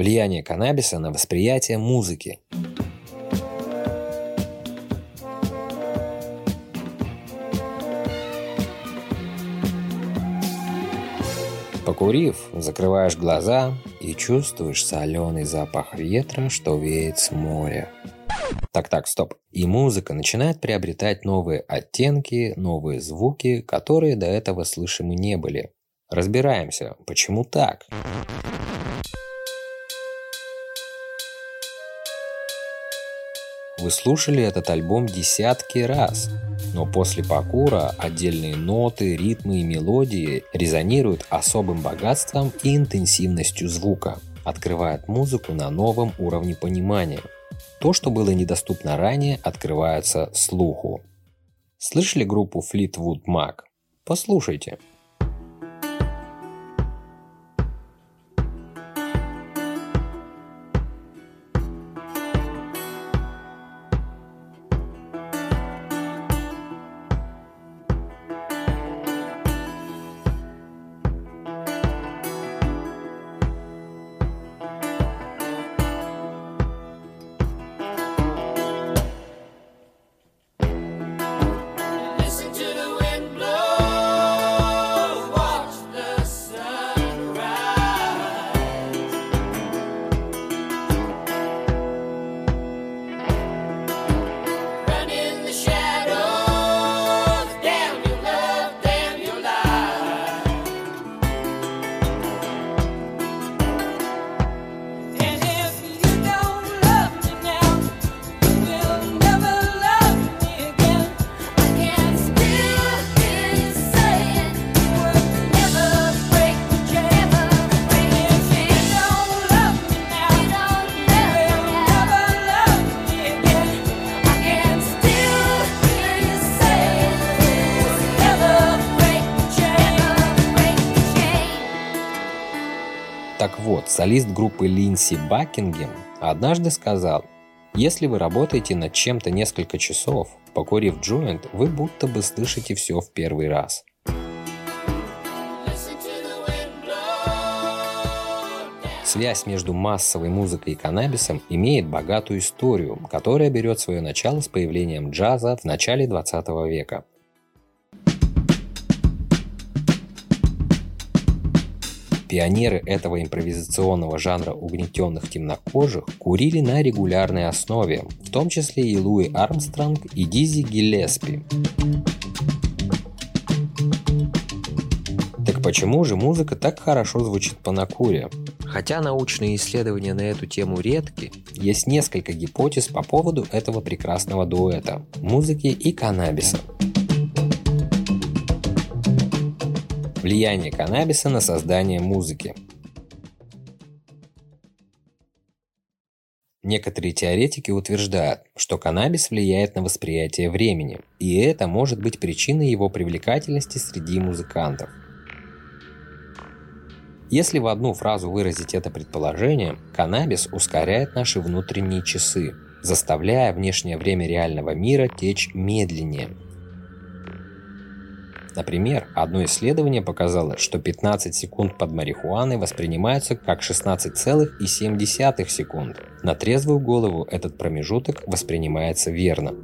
Влияние каннабиса на восприятие музыки. Покурив, закрываешь глаза и чувствуешь соленый запах ветра, что веет с моря. Так-так, стоп. И музыка начинает приобретать новые оттенки, новые звуки, которые до этого слышимы не были. Разбираемся, почему так? Вы слушали этот альбом десятки раз, но после покура отдельные ноты, ритмы и мелодии резонируют особым богатством и интенсивностью звука, открывают музыку на новом уровне понимания. То, что было недоступно ранее, открывается слуху. Слышали группу Fleetwood Mac? Послушайте. Так вот, солист группы Линси Бакингем однажды сказал, если вы работаете над чем-то несколько часов, покурив джойнт, вы будто бы слышите все в первый раз. Связь между массовой музыкой и каннабисом имеет богатую историю, которая берет свое начало с появлением джаза в начале 20 века. Пионеры этого импровизационного жанра угнетенных темнокожих курили на регулярной основе, в том числе и Луи Армстронг и Дизи Гиллеспи. Так почему же музыка так хорошо звучит по накуре? Хотя научные исследования на эту тему редки, есть несколько гипотез по поводу этого прекрасного дуэта – музыки и каннабиса. Влияние каннабиса на создание музыки. Некоторые теоретики утверждают, что каннабис влияет на восприятие времени, и это может быть причиной его привлекательности среди музыкантов. Если в одну фразу выразить это предположение, каннабис ускоряет наши внутренние часы, заставляя внешнее время реального мира течь медленнее – Например, одно исследование показало, что 15 секунд под марихуаной воспринимаются как 16,7 секунд. На трезвую голову этот промежуток воспринимается верно.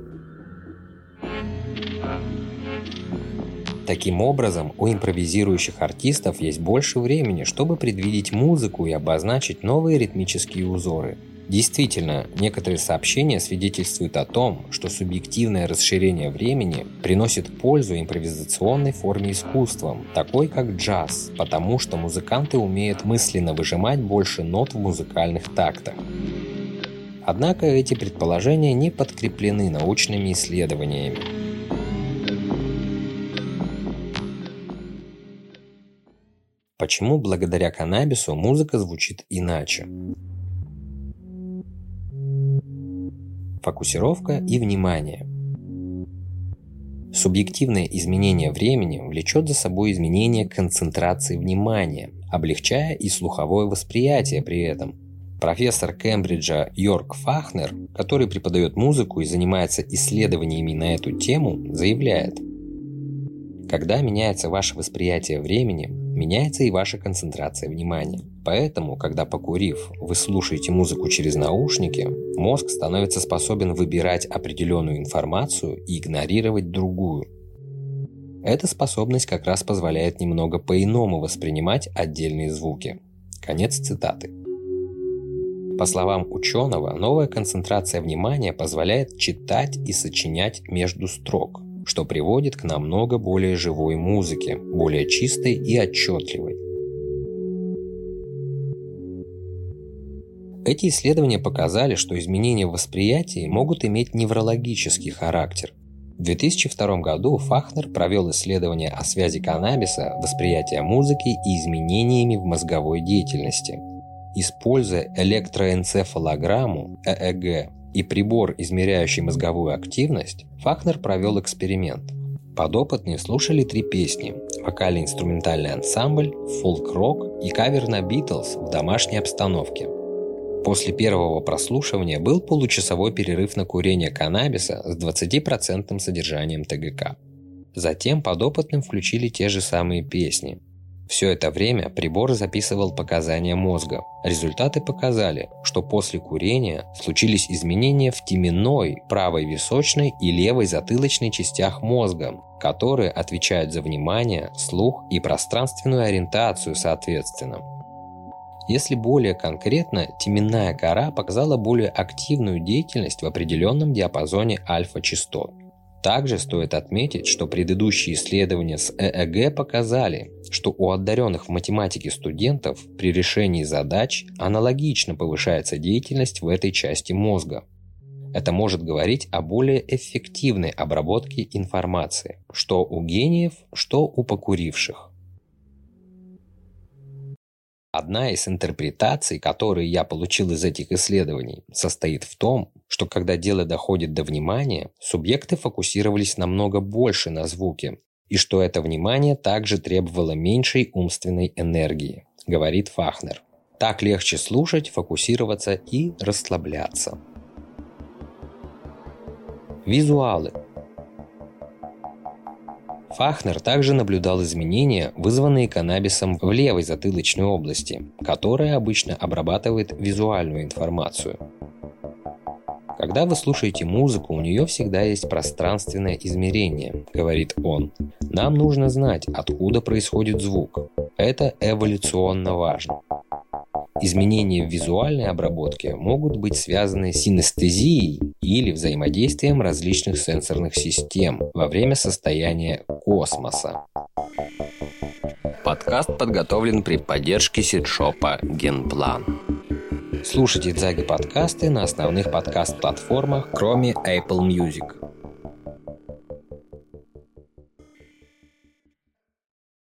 Таким образом, у импровизирующих артистов есть больше времени, чтобы предвидеть музыку и обозначить новые ритмические узоры – Действительно, некоторые сообщения свидетельствуют о том, что субъективное расширение времени приносит пользу импровизационной форме искусства, такой как джаз, потому что музыканты умеют мысленно выжимать больше нот в музыкальных тактах. Однако эти предположения не подкреплены научными исследованиями. Почему благодаря каннабису музыка звучит иначе? фокусировка и внимание. Субъективное изменение времени влечет за собой изменение концентрации внимания, облегчая и слуховое восприятие при этом. Профессор Кембриджа Йорк Фахнер, который преподает музыку и занимается исследованиями на эту тему, заявляет, когда меняется ваше восприятие времени, меняется и ваша концентрация внимания. поэтому, когда покурив, вы слушаете музыку через наушники, мозг становится способен выбирать определенную информацию и игнорировать другую. Эта способность как раз позволяет немного по-иному воспринимать отдельные звуки. Конец цитаты. По словам ученого, новая концентрация внимания позволяет читать и сочинять между строк, что приводит к намного более живой музыке, более чистой и отчетливой. Эти исследования показали, что изменения в восприятии могут иметь неврологический характер – в 2002 году Фахнер провел исследование о связи каннабиса, восприятия музыки и изменениями в мозговой деятельности. Используя электроэнцефалограмму ЭЭГ и прибор, измеряющий мозговую активность, Фахнер провел эксперимент. Подопытные слушали три песни – вокально-инструментальный ансамбль, фолк-рок и кавер на Битлз в домашней обстановке – После первого прослушивания был получасовой перерыв на курение каннабиса с 20% содержанием ТГК. Затем подопытным включили те же самые песни. Все это время прибор записывал показания мозга. Результаты показали, что после курения случились изменения в теменной, правой височной и левой затылочной частях мозга, которые отвечают за внимание, слух и пространственную ориентацию соответственно. Если более конкретно, теменная кора показала более активную деятельность в определенном диапазоне альфа-частот. Также стоит отметить, что предыдущие исследования с ЭЭГ показали, что у одаренных в математике студентов при решении задач аналогично повышается деятельность в этой части мозга. Это может говорить о более эффективной обработке информации, что у гениев, что у покуривших. Одна из интерпретаций, которые я получил из этих исследований, состоит в том, что когда дело доходит до внимания, субъекты фокусировались намного больше на звуке, и что это внимание также требовало меньшей умственной энергии, говорит Фахнер. Так легче слушать, фокусироваться и расслабляться. Визуалы – Фахнер также наблюдал изменения, вызванные каннабисом в левой затылочной области, которая обычно обрабатывает визуальную информацию. Когда вы слушаете музыку, у нее всегда есть пространственное измерение, говорит он. Нам нужно знать, откуда происходит звук. Это эволюционно важно. Изменения в визуальной обработке могут быть связаны с синестезией или взаимодействием различных сенсорных систем во время состояния космоса. Подкаст подготовлен при поддержке сетшопа Генплан. Слушайте Дзаги подкасты на основных подкаст-платформах, кроме Apple Music.